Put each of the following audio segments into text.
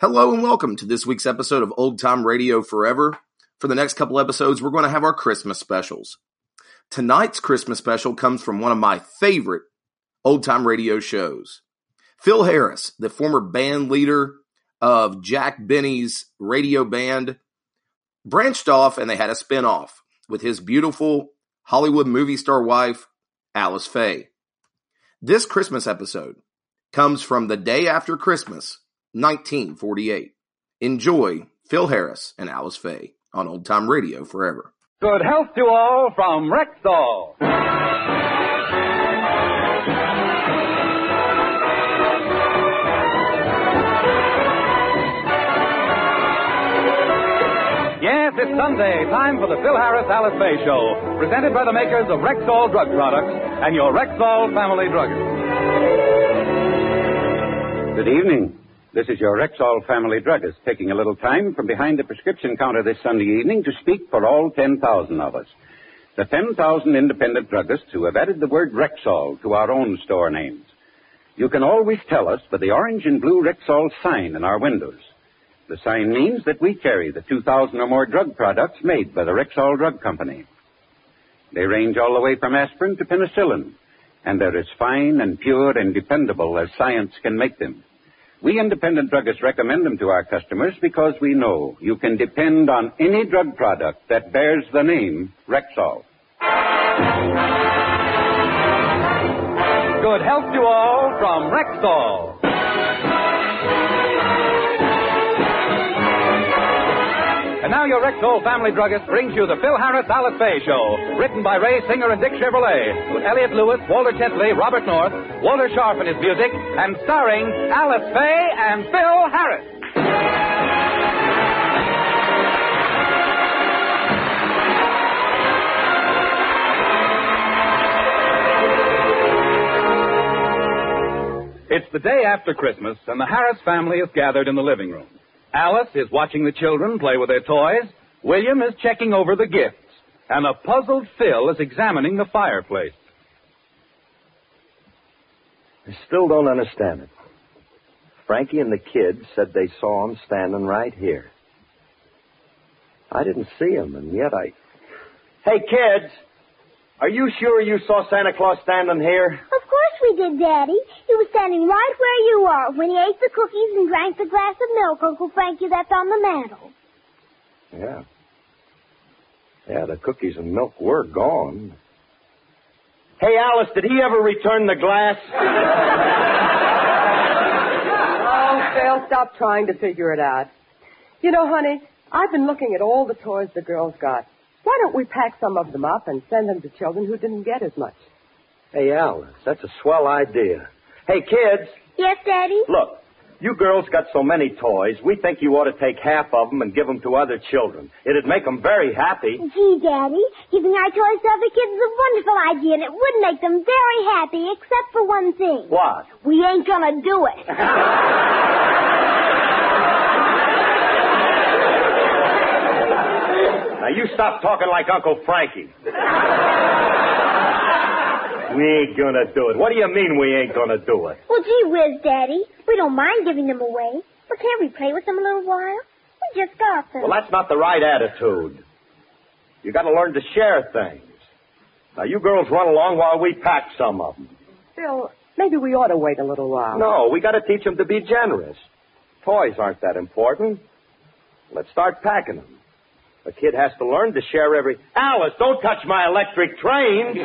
Hello and welcome to this week's episode of Old Time Radio Forever. For the next couple episodes, we're going to have our Christmas specials. Tonight's Christmas special comes from one of my favorite old time radio shows. Phil Harris, the former band leader of Jack Benny's radio band, branched off and they had a spinoff with his beautiful Hollywood movie star wife, Alice Faye. This Christmas episode comes from the day after Christmas 1948. Enjoy Phil Harris and Alice Faye on Old Time Radio forever. Good health to all from Rexall. Yes, it's Sunday, time for the Phil Harris Alice Faye Show, presented by the makers of Rexall Drug Products and your Rexall family druggist. Good evening. This is your Rexall family druggist taking a little time from behind the prescription counter this Sunday evening to speak for all 10,000 of us. The 10,000 independent druggists who have added the word Rexall to our own store names. You can always tell us by the orange and blue Rexall sign in our windows. The sign means that we carry the 2,000 or more drug products made by the Rexall Drug Company. They range all the way from aspirin to penicillin, and they're as fine and pure and dependable as science can make them. We independent druggists recommend them to our customers because we know you can depend on any drug product that bears the name Rexall. Good health to all from Rexall. And now your Rexall family druggist brings you the Phil Harris Alice Faye Show, written by Ray Singer and Dick Chevillat, with Elliot Lewis, Walter Tetley, Robert North, Walter Scharf in his music, and starring Alice Faye and Phil Harris. It's the day after Christmas, and the Harris family is gathered in the living room. Alice is watching the children play with their toys. William is checking over the gifts. And a puzzled Phil is examining the fireplace. I still don't understand it. Frankie and the kids said they saw him standing right here. I didn't see him, and yet I. Hey, kids! Are you sure you saw Santa Claus standing here? Of course we did, Daddy. He was standing right where you are when he ate the cookies and drank the glass of milk Uncle Frankie left on the mantel. Yeah. Yeah, the cookies and milk were gone. Hey, Alice, did he ever return the glass? Oh, Phil, stop trying to figure it out. You know, honey, I've been looking at all the toys the girls got. Why don't we pack some of them up and send them to children who didn't get as much? Hey, Alice, that's a swell idea. Hey, kids, Yes, Daddy? look. You girls got so many toys, we think you ought to take half of them and give them to other children. It'd make them very happy. Gee, Daddy, giving our toys to other kids is a wonderful idea, and it would make them very happy, except for one thing. What? We ain't gonna do it. Now, you stop talking like Uncle Frankie. We ain't gonna do it. What do you mean we ain't gonna do it? Well, gee whiz, Daddy. We don't mind giving them away. But can't we play with them a little while? We just got them. Well, that's not the right attitude. You gotta learn to share things. Now, you girls run along while we pack some of them. Phil, maybe we ought to wait a little while. No, we gotta teach them to be generous. Toys aren't that important. Let's start packing them. A kid has to learn to share every. Alice, don't touch my electric train.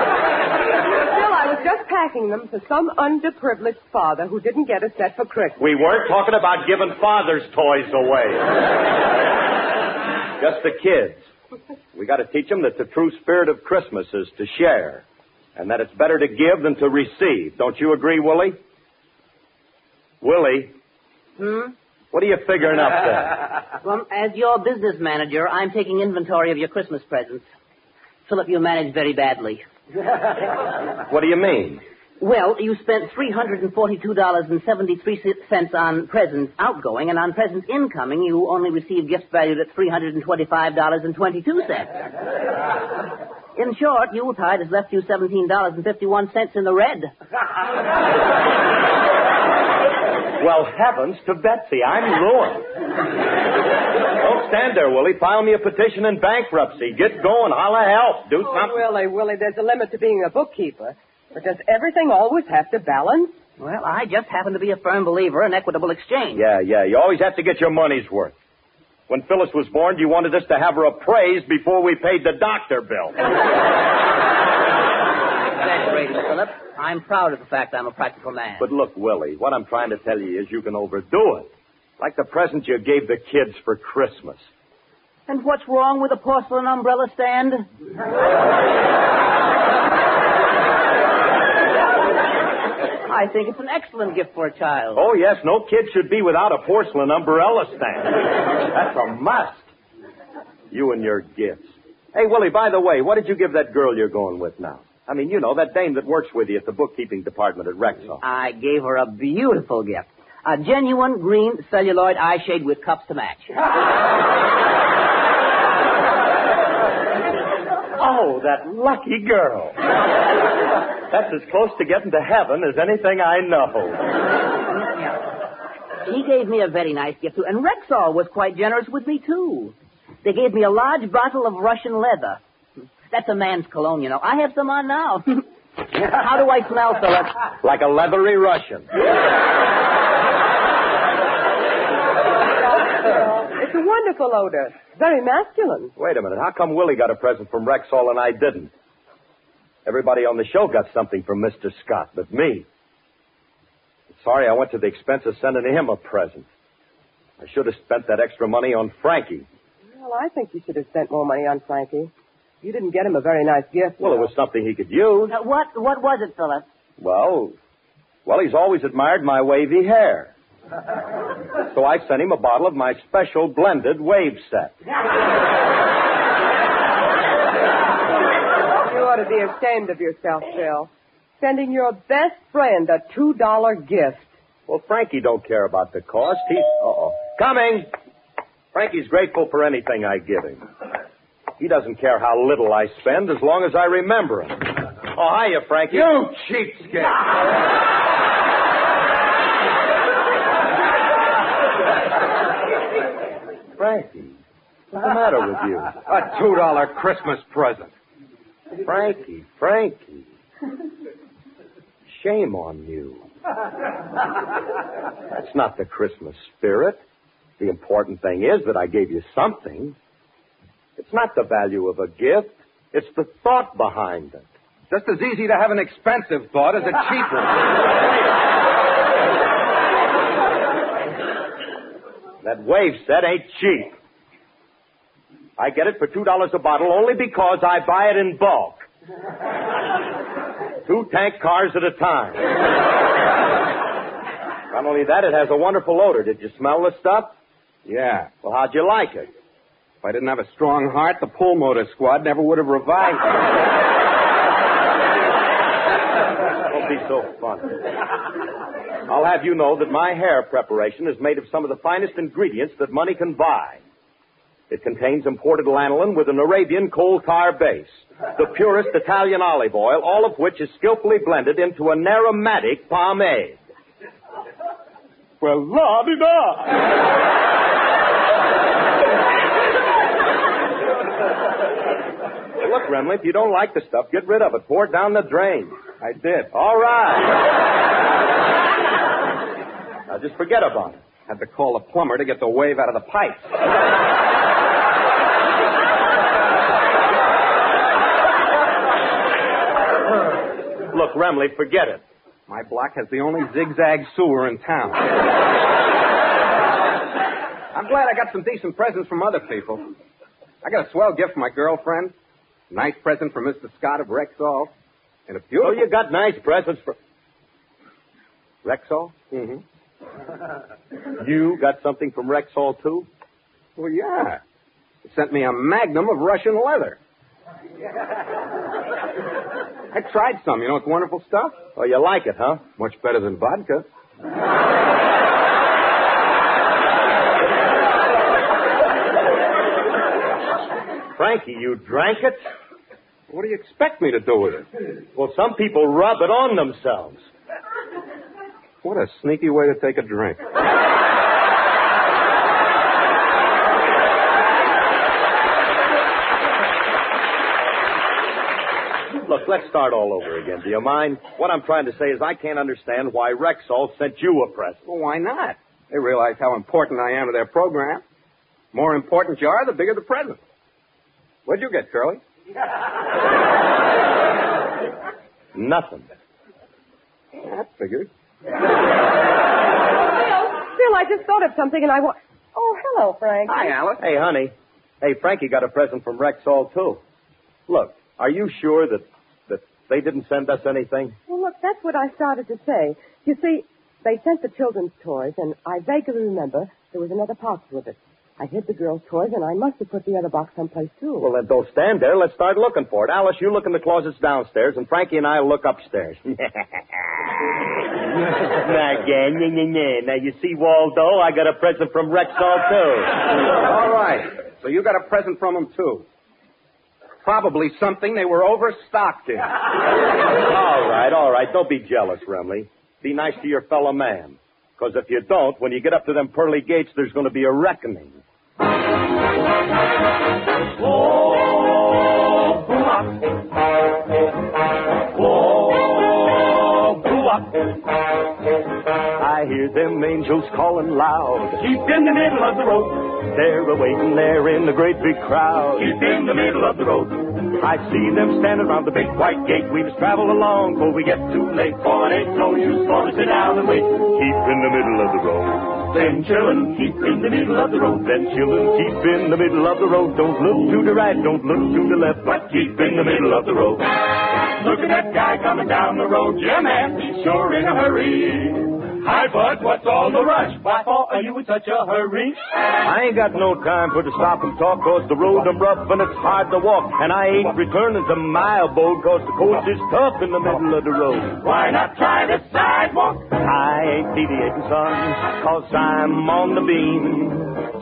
Phil, I was just packing them for some underprivileged father who didn't get a set for Christmas. We weren't talking about giving father's toys away. Just the kids. We got to teach them that the true spirit of Christmas is to share, and that it's better to give than to receive. Don't you agree, Willie? Willie, Hmm? What are you figuring up there? Well, as your business manager, I'm taking inventory of your Christmas presents. Philip, you managed very badly. What do you mean? Well, you spent $342.73 on presents outgoing, and on presents incoming, you only received gifts valued at $325.22. In short, Yuletide has left you $17.51 in the red. Well, heavens to Betsy, I'm ruined. Don't stand there, Willie. File me a petition in bankruptcy. Get going. Holla help. Do Oh, something. Willie, Willie, there's a limit to being a bookkeeper. But does everything always have to balance? Well, I just happen to be a firm believer in equitable exchange. Yeah, yeah. You always have to get your money's worth. When Phyllis was born, you wanted us to have her appraised before we paid the doctor bill. Exaggerating, Philip. I'm proud of the fact I'm a practical man. But look, Willie, what I'm trying to tell you is you can overdo it. Like the present you gave the kids for Christmas. And what's wrong with a porcelain umbrella stand? I think it's an excellent gift for a child. Oh, yes, no kid should be without a porcelain umbrella stand. That's a must. You and your gifts. Hey, Willie, by the way, what did you give that girl you're going with now? I mean, you know, that dame that works with you at the bookkeeping department at Rexall. I gave her a beautiful gift. A genuine green celluloid eye shade with cups to match. Oh, that lucky girl. That's as close to getting to heaven as anything I know. He gave me a very nice gift, too. And Rexall was quite generous with me, too. They gave me a large bottle of Russian leather. That's a man's cologne, you know. I have some on now. How do I smell, Philip? Like a leathery Russian. It's a wonderful odor. Very masculine. Wait a minute. How come Willie got a present from Rexall and I didn't? Everybody on the show got something from Mr. Scott, but me. Sorry I went to the expense of sending him a present. I should have spent that extra money on Frankie. Well, I think you should have spent more money on Frankie. You didn't get him a very nice gift. you Well, it was something he could use. Uh, what, what was it, Philip? Well, well, he's always admired my wavy hair. So I sent him a bottle of my special blended wave set. You ought to be ashamed of yourself, Phil. Sending your best friend a $2 gift. Well, Frankie don't care about the cost. He's uh-oh. Coming. Frankie's grateful for anything I give him. He doesn't care how little I spend as long as I remember him. Oh, hiya, Frankie. You cheapskate! Frankie, what's the matter with you? A two dollar Christmas present. Frankie, Frankie. Shame on you. That's not the Christmas spirit. The important thing is that I gave you something. It's not the value of a gift. It's the thought behind it. Just as easy to have an expensive thought as a cheap one. That wave set ain't cheap. I get it for two dollars a bottle only because I buy it in bulk. Two tank cars at a time. Not only that, it has a wonderful odor. Did you smell the stuff? Yeah. Well, how'd you like it? If I didn't have a strong heart, the pull motor squad never would have revived me. Don't be so funny. I'll have you know that my hair preparation is made of some of the finest ingredients that money can buy. It contains imported lanolin with an Arabian coal tar base, the purest Italian olive oil, all of which is skillfully blended into an aromatic pomade. Well, la di da! Look, Remley, if you don't like the stuff, get rid of it. Pour it down the drain. I did. All right. now just forget about it. Had to call a plumber to get the wave out of the pipes. Look, Remley, forget it. My block has the only zigzag sewer in town. I'm glad I got some decent presents from other people. I got a swell gift for my girlfriend. Nice present from Mr. Scott of Rexall. And a Oh, beautiful... you got nice presents for. Rexall? Mm-hmm. You got something from Rexall, too? Well, yeah. It sent me a magnum of Russian leather. I tried some. You know, it's wonderful stuff. Oh, you like it, huh? Much better than vodka. Frankie, you drank it? What do you expect me to do with it? Well, some people rub it on themselves. What a sneaky way to take a drink. Look, let's start all over again. Do you mind? What I'm trying to say is I can't understand why Rexall sent you a present. Well, why not? They realize how important I am to their program. More important you are, the bigger the present. What'd you get, Curly? Nothing. That figured. Bill, I just thought of something and I want. Oh, hello, Frank. Hi, Alice. Hey, honey. Hey, Frankie got a present from Rexall, too. Look, are you sure that, that they didn't send us anything? Well, look, that's what I started to say. You see, they sent the children's toys, and I vaguely remember there was another box with it. I hid the girls' toys, and I must have put the other box someplace, too. Well, then don't stand there. Let's start looking for it. Alice, you look in the closets downstairs, and Frankie and I will look upstairs. now, again, yeah, yeah, yeah. Now, you see, Waldo, I got a present from Rexall, too. All right. So you got a present from him, too. Probably something they were overstocked in. all right, all right. Don't be jealous, Remley. Be nice to your fellow man. Because if you don't, when you get up to them pearly gates, there's going to be a reckoning. Oh, oh, I hear them angels calling loud. Keep in the middle of the road. They're awaiting there in the great big crowd. Keep in the middle of the road. I see them standing around the big white gate. We must travel along before we get too late. For it ain't no use for to sit down and wait. Keep in the middle of the road. Then chillin', keep in the middle of the road. Then chillin', keep in the middle of the road. Don't look to the right, don't look to the left, but keep in the middle of the road. Look at that guy coming down the road. Yeah, man, he's sure in a hurry. Hi, Bud, what's all the rush? Why for are you in such a hurry? I ain't got no time for to stop and talk, cause the road I'm rough and it's hard to walk. And I ain't returning to my abode, cause the coast is tough in the middle of the road. Why not try the sidewalk? I ain't deviating, son, cause I'm on the beam.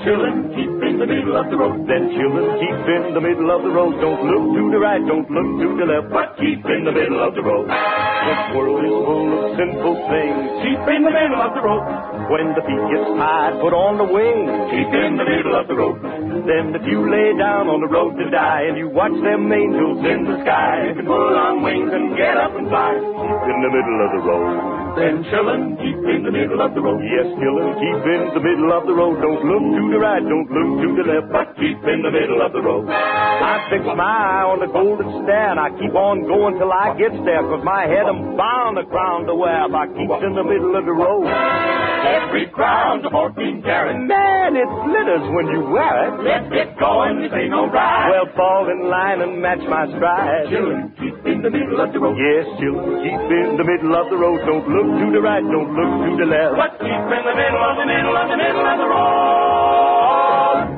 Chillin', keep in the middle of the road. Then children, keep in the middle of the road. Don't look to the right, don't look to the left, but keep in the middle of the road. This world is full of sinful things. Keep in the middle of the road. When the feet get tired, put on the wings. Keep in the middle of the road. Then if you lay down on the road to die and you watch them angels in the sky, you can pull on wings and get up and fly. Keep in the middle of the road. Then chillin', keep in the middle of the road. Yes, chillin', keep in the middle of the road. Don't look to the right, don't look to the left, but keep in the middle of the road. I fix my eye on the golden stair and I keep on going till I get there, cause my head I'm bound a crown to wear, but I keep in the middle of the road. Every crown's a 14 carat. Man, it glitters when you wear it. Let's get going, this ain't no ride. Well, fall in line and match my stride. Chillin', keep in the middle of the road. Yes, chillin', keep in the middle of the road. Don't look to the right, don't look to the left. But keep in the middle of the middle of the middle of the road.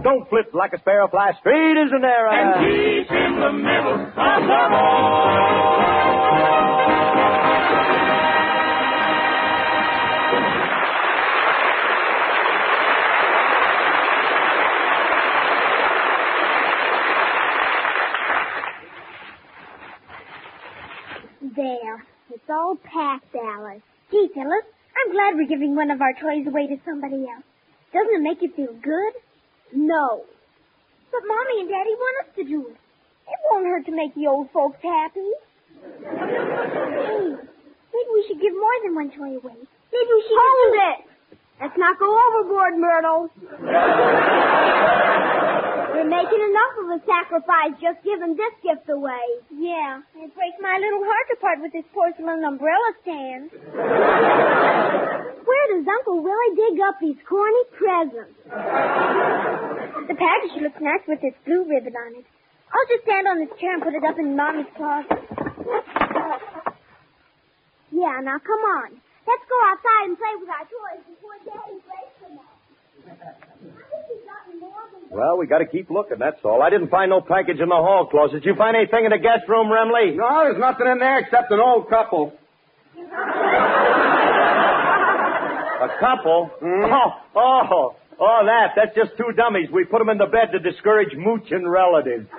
Don't flip like a sparrow, fly straight as an arrow. And keep in the middle of the road. There. It's all packed, Alice. Gee, Phyllis, I'm glad we're giving one of our toys away to somebody else. Doesn't it make you feel good? No. But Mommy and Daddy want us to do it. It won't hurt to make the old folks happy. hey, maybe we should give more than one toy away. Maybe we should... Hold it! Let's not go overboard, Myrtle. We're making enough of a sacrifice just giving this gift away. Yeah, it breaks my little heart to part with this porcelain umbrella stand. Where does Uncle Willie dig up these corny presents? The package looks nice with this blue ribbon on it. I'll just stand on this chair and put it up in Mommy's closet. Yeah, now come on. Let's go outside and play with our toys before Daddy breaks them all. Well, we got to keep looking, that's all. I didn't find no package in the hall closet. Did you find anything in the guest room, Remley? No, there's nothing in there except an old couple. A couple? Hmm? Oh, oh, oh, that. That's just two dummies. We put them in the bed to discourage mooching relatives.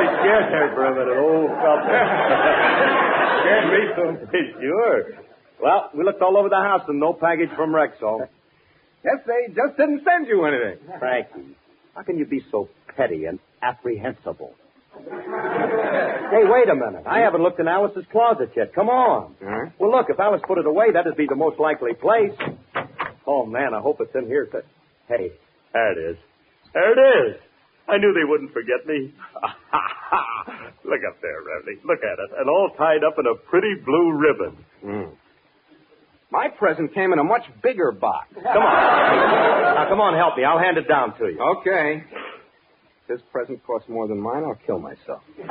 Me scared there for a minute. Old couple. scared me some. Sure. Well, we looked all over the house and no package from Rexall. Guess they just didn't send you anything. Frankie, how can you be so petty and apprehensible? hey, wait a minute. I haven't looked in Alice's closet yet. Come on. Huh? Well, look, if Alice put it away, that'd be the most likely place. Oh, man, I hope it's in here. Hey, there it is. There it is. I knew they wouldn't forget me. look up there, Remley. Look at it. And all tied up in a pretty blue ribbon. Hmm. My present came in a much bigger box. Come on. now, come on, help me. I'll hand it down to you. Okay. If this present costs more than mine, I'll kill myself. Here you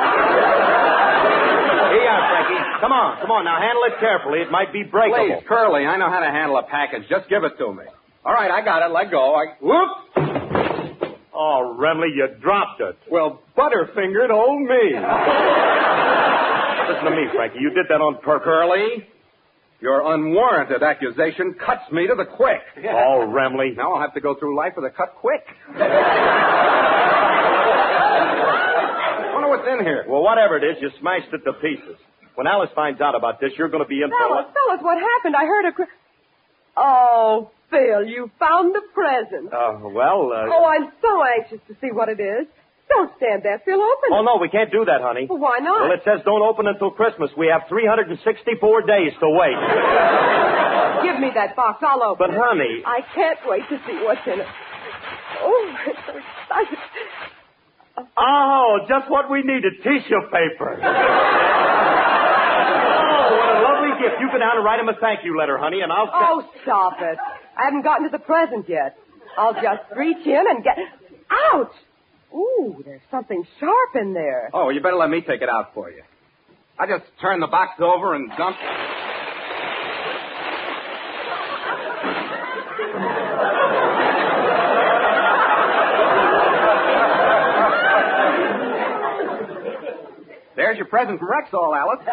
are, Frankie. Come on, come on. Now, handle it carefully. It might be breakable. Please, Curly, I know how to handle a package. Just give it to me. All right, I got it. Let go. I whoop. Oh, Remley, you dropped it. Well, Butterfingered old me. Listen to me, Frankie. You did that on purpose. Curly, your unwarranted accusation cuts me to the quick. Oh, Remley. Now I'll have to go through life with a cut quick. I wonder what's in here. Well, whatever it is, you smashed it to pieces. When Alice finds out about this, you're going to be in for Fellas, fellas, what happened? I heard a cr- Oh, Phil, you found the present. Uh, well, uh... Oh, I'm so anxious to see what it is. Don't stand there, Phil. Open Oh, no, we can't do that, honey. Well, why not? Well, it says don't open until Christmas. We have 364 days to wait. Give me that box. I'll open But, it. honey... I can't wait to see what's in it. Oh, I'm so excited. Oh, just what we needed. Tissue paper. oh, what a lovely gift. You go down and write him a thank you letter, honey, and I'll... Oh, stop it. I haven't gotten to the present yet. I'll just reach in and get. Ouch! Ooh, there's something sharp in there. Oh, you better let me take it out for you. I just turned the box over and dumped. There's your present from Rexall, Alice.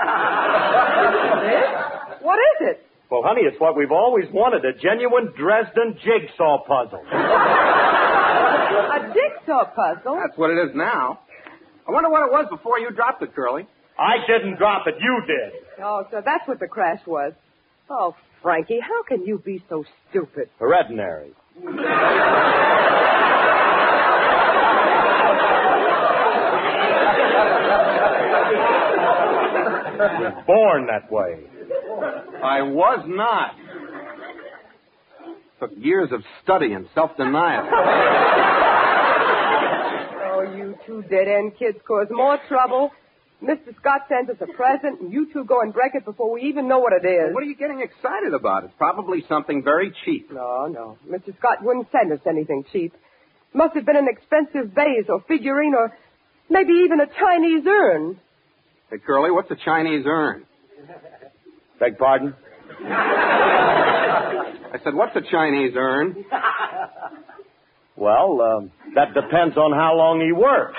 What is it? Well, honey, it's what we've always wanted, a genuine Dresden jigsaw puzzle. A jigsaw puzzle? That's what it is now. I wonder what it was before you dropped it, Curly. I didn't drop it. You did. Oh, so that's what the crash was. Oh, Frankie, how can you be so stupid? Hereditary. You're born that way. I was not. Took years of study and self-denial. Oh, you two dead-end kids cause more trouble. Mr. Scott sends us a present, and you two go and break it before we even know what it is. What are you getting excited about? It's probably something very cheap. No, no. Mr. Scott wouldn't send us anything cheap. Must have been an expensive vase or figurine or maybe even a Chinese urn. Hey, Curly, what's a Chinese urn? Beg pardon? I said, what's a Chinese urn? Well, um, that depends on how long he works.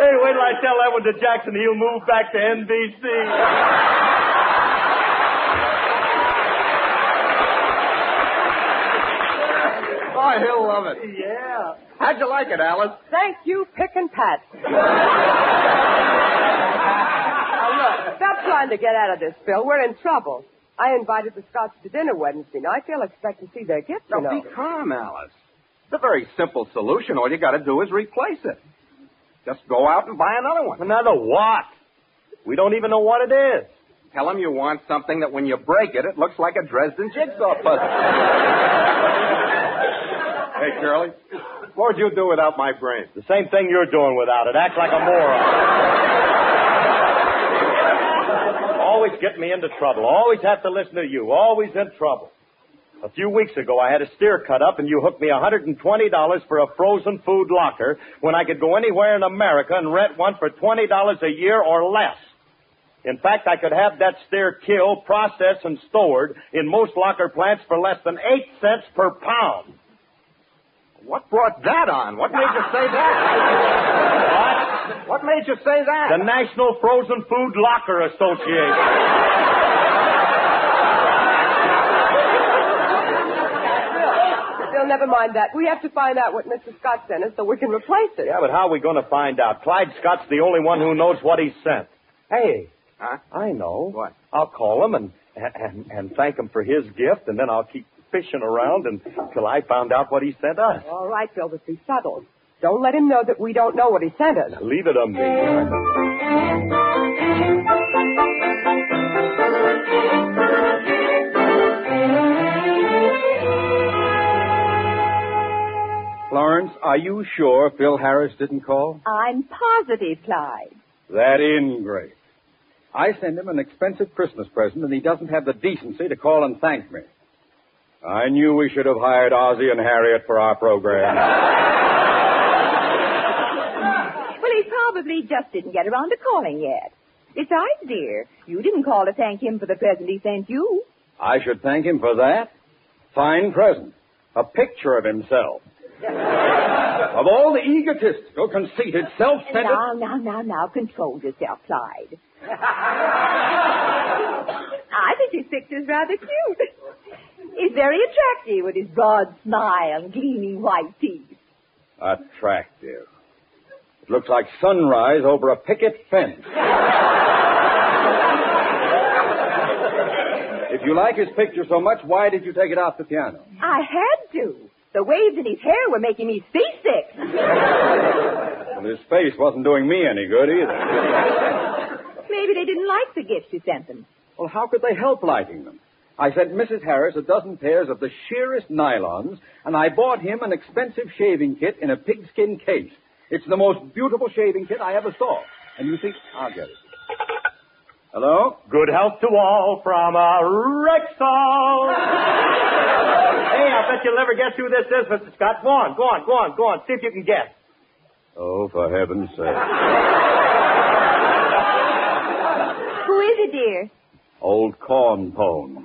Hey, wait till I tell that one to Jackson. He'll move back to NBC. Oh, he'll love it. Yeah. How'd you like it, Alice? Thank you, Pick and Pat. now, look, stop trying to get out of this, Phil. We're in trouble. I invited the Scotts to dinner Wednesday night. They'll expect to see their gift, you Now, know. be calm, Alice. It's a very simple solution. All you got to do is replace it. Just go out and buy another one. Another what? We don't even know what it is. Tell them you want something that when you break it, it looks like a Dresden jigsaw puzzle. hey, Curly, what would you do without my brain? The same thing you're doing without it. Act like a moron. Always get me into trouble. Always have to listen to you. Always in trouble. A few weeks ago, I had a steer cut up, and you hooked me $120 for a frozen food locker when I could go anywhere in America and rent one for $20 a year or less. In fact, I could have that steer killed, processed, and stored in most locker plants for less than 8 cents per pound. What brought that on? What made you say that? what? What made you say that? The National Frozen Food Locker Association. Bill, never mind that. We have to find out what Mr. Scott sent us so we can replace it. Yeah, but how are we going to find out? Clyde Scott's the only one who knows what he sent. Hey, Huh? I know. What? I'll call him and, and and thank him for his gift, and then I'll keep fishing around until I found out what he sent us. All right, Bill, but be subtle. Don't let him know that we don't know what he sent us. Leave it on me. Florence, are you sure Phil Harris didn't call? I'm positive, Clyde. That ingrate. I send him an expensive Christmas present, and he doesn't have the decency to call and thank me. I knew we should have hired Ozzie and Harriet for our program. Well, he probably just didn't get around to calling yet. Besides, dear, you didn't call to thank him for the present he sent you. I should thank him for that. Fine present. A picture of himself. of all the egotistical, conceited, self-centered... Now, now, now, now, control yourself, Clyde. I think his picture's rather cute. He's very attractive with his broad smile and gleaming white teeth. Attractive. It looks like sunrise over a picket fence. if you like his picture so much, why did you take it off the piano? I had to. The waves in his hair were making me seasick. Well, his face wasn't doing me any good either. Maybe they didn't like the gifts you sent them. Well, how could they help liking them? I sent Mrs. Harris a dozen pairs of the sheerest nylons, and I bought him an expensive shaving kit in a pigskin case. It's the most beautiful shaving kit I ever saw. And you think I'll get it. Hello? Good health to all from a Rexall. hey, I bet you'll never guess who this is, Mr. Scott. Go on, go on, go on, go on. See if you can guess. Oh, for heaven's sake. Who is it, dear? Old corn pone.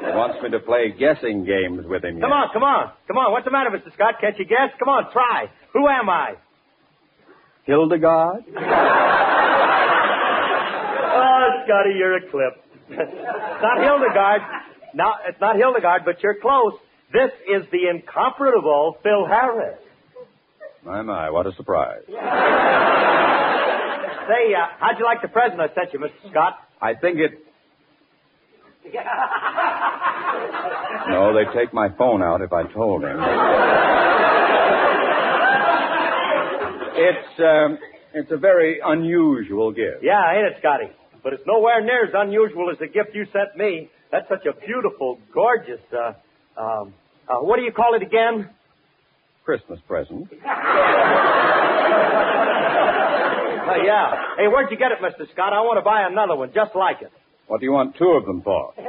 He wants me to play guessing games with him. Come yet. on, come on, come on. What's the matter, Mr. Scott? Can't you guess? Come on, try. Who am I? Hildegarde? Oh, Scotty, you're a clip. it's not Hildegarde. No, it's not Hildegarde, but you're close. This is the incomparable Phil Harris. My, my, what a surprise. Say, uh, how'd you like the present I sent you, Mr. Scott? I think it. No, they'd take my phone out if I told him. It's, um, it's a very unusual gift. Yeah, ain't it, Scotty? But it's nowhere near as unusual as the gift you sent me. That's such a beautiful, gorgeous, uh, um, uh, what do you call it again? Christmas present. Uh, yeah. Hey, where'd you get it, Mr. Scott? I want to buy another one just like it. What do you want two of them for?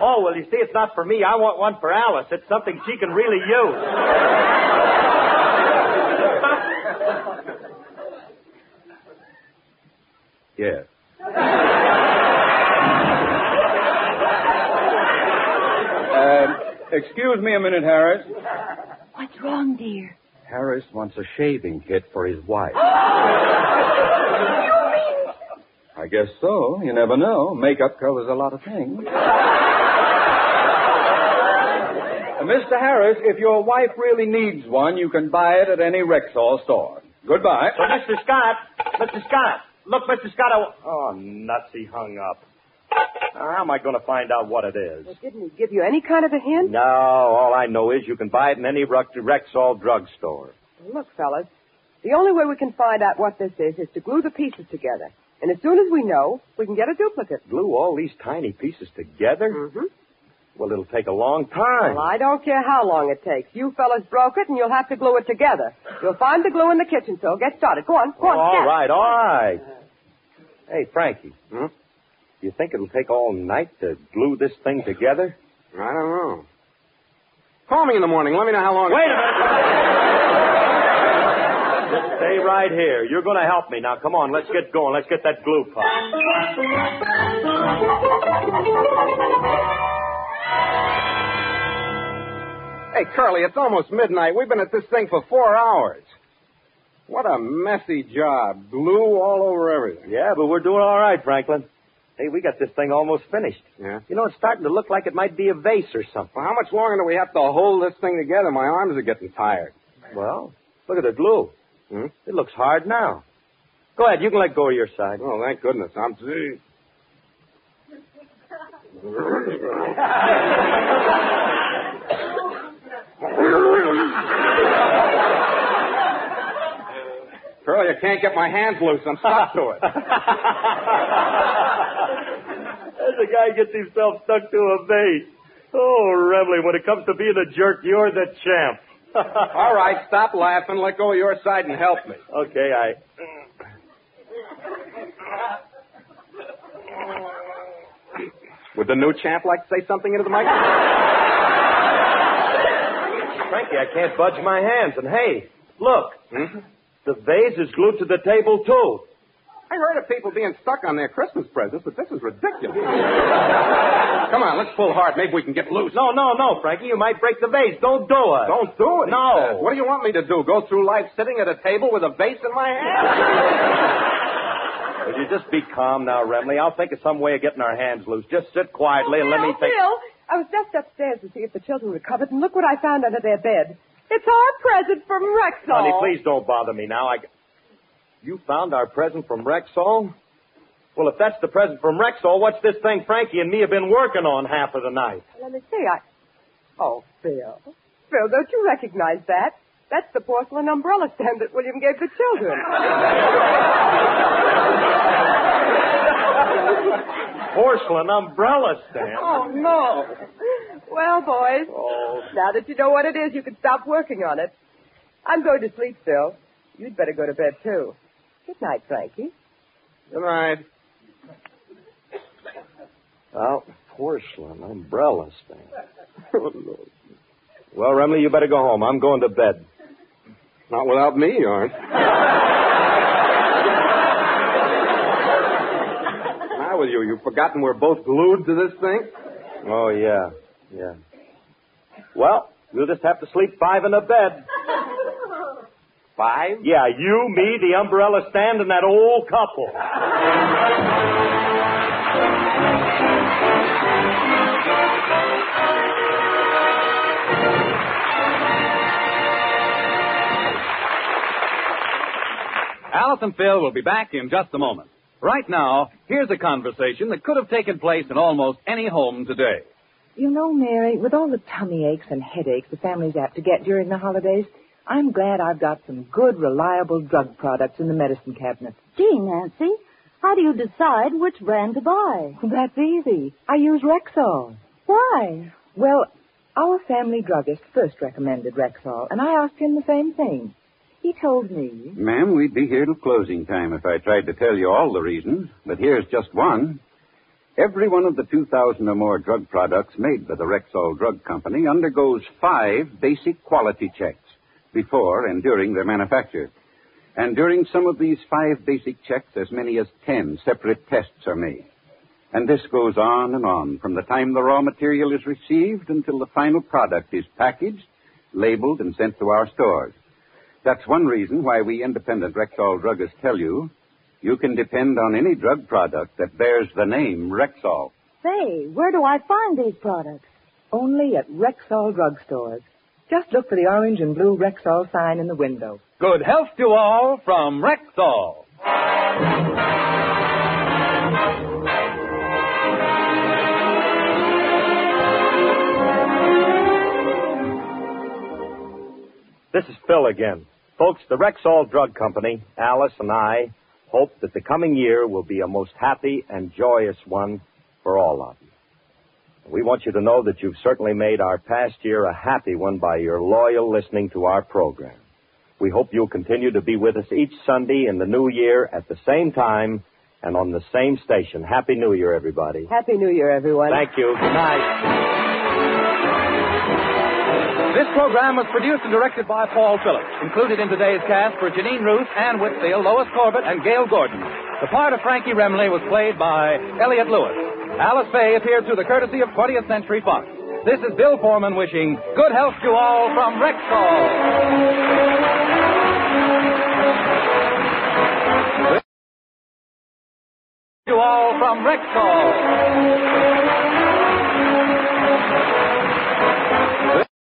Oh, well, you see, it's not for me. I want one for Alice. It's something she can really use. Yes. Um, excuse me a minute, Harris. What's wrong, dear? Harris wants a shaving kit for his wife. You mean I guess so. You never know. Makeup covers a lot of things. Mr. Harris, if your wife really needs one, you can buy it at any Rexall store. Goodbye. But Mr. Scott, Mr. Scott, look, Mr. Scott, I... Oh, nuts, he hung up. How am I going to find out what it is? Well, didn't he give you any kind of a hint? No, all I know is you can buy it in any Rex- Rexall drugstore. Look, fellas, the only way we can find out what this is is to glue the pieces together. And as soon as we know, we can get a duplicate. Glue all these tiny pieces together? Mm-hmm. Well, it'll take a long time. Well, I don't care how long it takes. You fellas broke it, and you'll have to glue it together. You'll find the glue in the kitchen, so get started. Go on, go on. all get. right, all right. Hey, Frankie. Hmm? You think it'll take all night to glue this thing together? I don't know. Call me in the morning. Let me know how long. Wait a minute. Right here. You're going to help me. Now, come on. Let's get going. Let's get that glue pot. Hey, Curly, it's almost midnight. We've been at this thing for four hours. What a messy job. Glue all over everything. Yeah, but we're doing all right, Franklin. Hey, we got this thing almost finished. Yeah? You know, it's starting to look like it might be a vase or something. Well, how much longer do we have to hold this thing together? My arms are getting tired. Well, look at the glue. Hmm? It looks hard now. Go ahead. You can let go of your side. Oh, thank goodness. I'm. Curly, I can't get my hands loose. I'm stuck to it. As a guy gets himself stuck to a vase. Oh, Remley, when it comes to being a jerk, you're the champ. All right, stop laughing. Let go of your side and help me. Okay, I. Would the new champ like to say something into the mic? Frankie, I can't budge my hands. And hey, look. Hmm? The vase is glued to the table, too. I heard of people being stuck on their Christmas presents, but this is ridiculous. Come on, let's pull hard. Maybe we can get loose. No, no, no, Frankie. You might break the vase. Don't do it. Don't do it. he No. says. What do you want me to do? Go through life sitting at a table with a vase in my hand? Will you just be calm now, Remley? I'll think of some way of getting our hands loose. Just sit quietly and let me Phil, think. Phil, I was just upstairs to see if the children recovered, and look what I found under their bed. It's our present from Rexall. Honey, please don't bother me now. I... You found our present from Rexall? Well, if that's the present from Rexall, what's this thing Frankie and me have been working on half of the night? Let me see. I. Oh, Phil. Phil, don't you recognize that? That's the porcelain umbrella stand that William gave the children. Porcelain umbrella stand. oh, no. Well, boys, Oh. now that you know what it is, you can stop working on it. I'm going to sleep, Phil. You'd better go to bed, too. Good night, Frankie. Good night. Well, porcelain umbrella stand. Oh, well, Remley, you better go home. I'm going to bed. Not without me, you aren't. Now with you, you've forgotten we're both glued to this thing? Oh, yeah. Yeah. Well, you'll just have to sleep five in a bed. Five? Yeah, you, me, the umbrella stand, and that old couple. Alice and Phil will be back in just a moment. Right now, here's a conversation that could have taken place in almost any home today. You know, Mary, with all the tummy aches and headaches the family's apt to get during the holidays, I'm glad I've got some good, reliable drug products in the medicine cabinet. Gee, Nancy, how do you decide which brand to buy? That's easy. I use Rexall. Why? Well, our family druggist first recommended Rexall, and I asked him the same thing. He told me, Ma'am, we'd be here till closing time if I tried to tell you all the reasons, but here's just one. Every one of the 2,000 or more drug products made by the Rexall Drug Company undergoes five basic quality checks before and during their manufacture. And during some of these five basic checks, as many as ten separate tests are made. And this goes on and on from the time the raw material is received until the final product is packaged, labeled, and sent to our stores. That's one reason why we independent Rexall druggists tell you you can depend on any drug product that bears the name Rexall. Say, where do I find these products? only at Rexall drugstores. Just look for the orange and blue Rexall sign in the window. Good health to all from Rexall. This is Phil again. Folks, the Rexall Drug Company, Alice and I, hope that the coming year will be a most happy and joyous one for all of you. We want you to know that you've certainly made our past year a happy one by your loyal listening to our program. We hope you'll continue to be with us each Sunday in the new year at the same time, and on the same station. Happy New Year, everybody. Happy New Year, everyone. Thank you. Good night. This program was produced and directed by Paul Phillips. Included in today's cast were Jeanine Roose, Anne Whitfield, Lois Corbett, and Gale Gordon. The part of Frankie Remley was played by Elliott Lewis. Alice Faye appeared through the courtesy of 20th Century Fox. This is Bill Forman wishing good health to all from Rexall. To all from Rexall.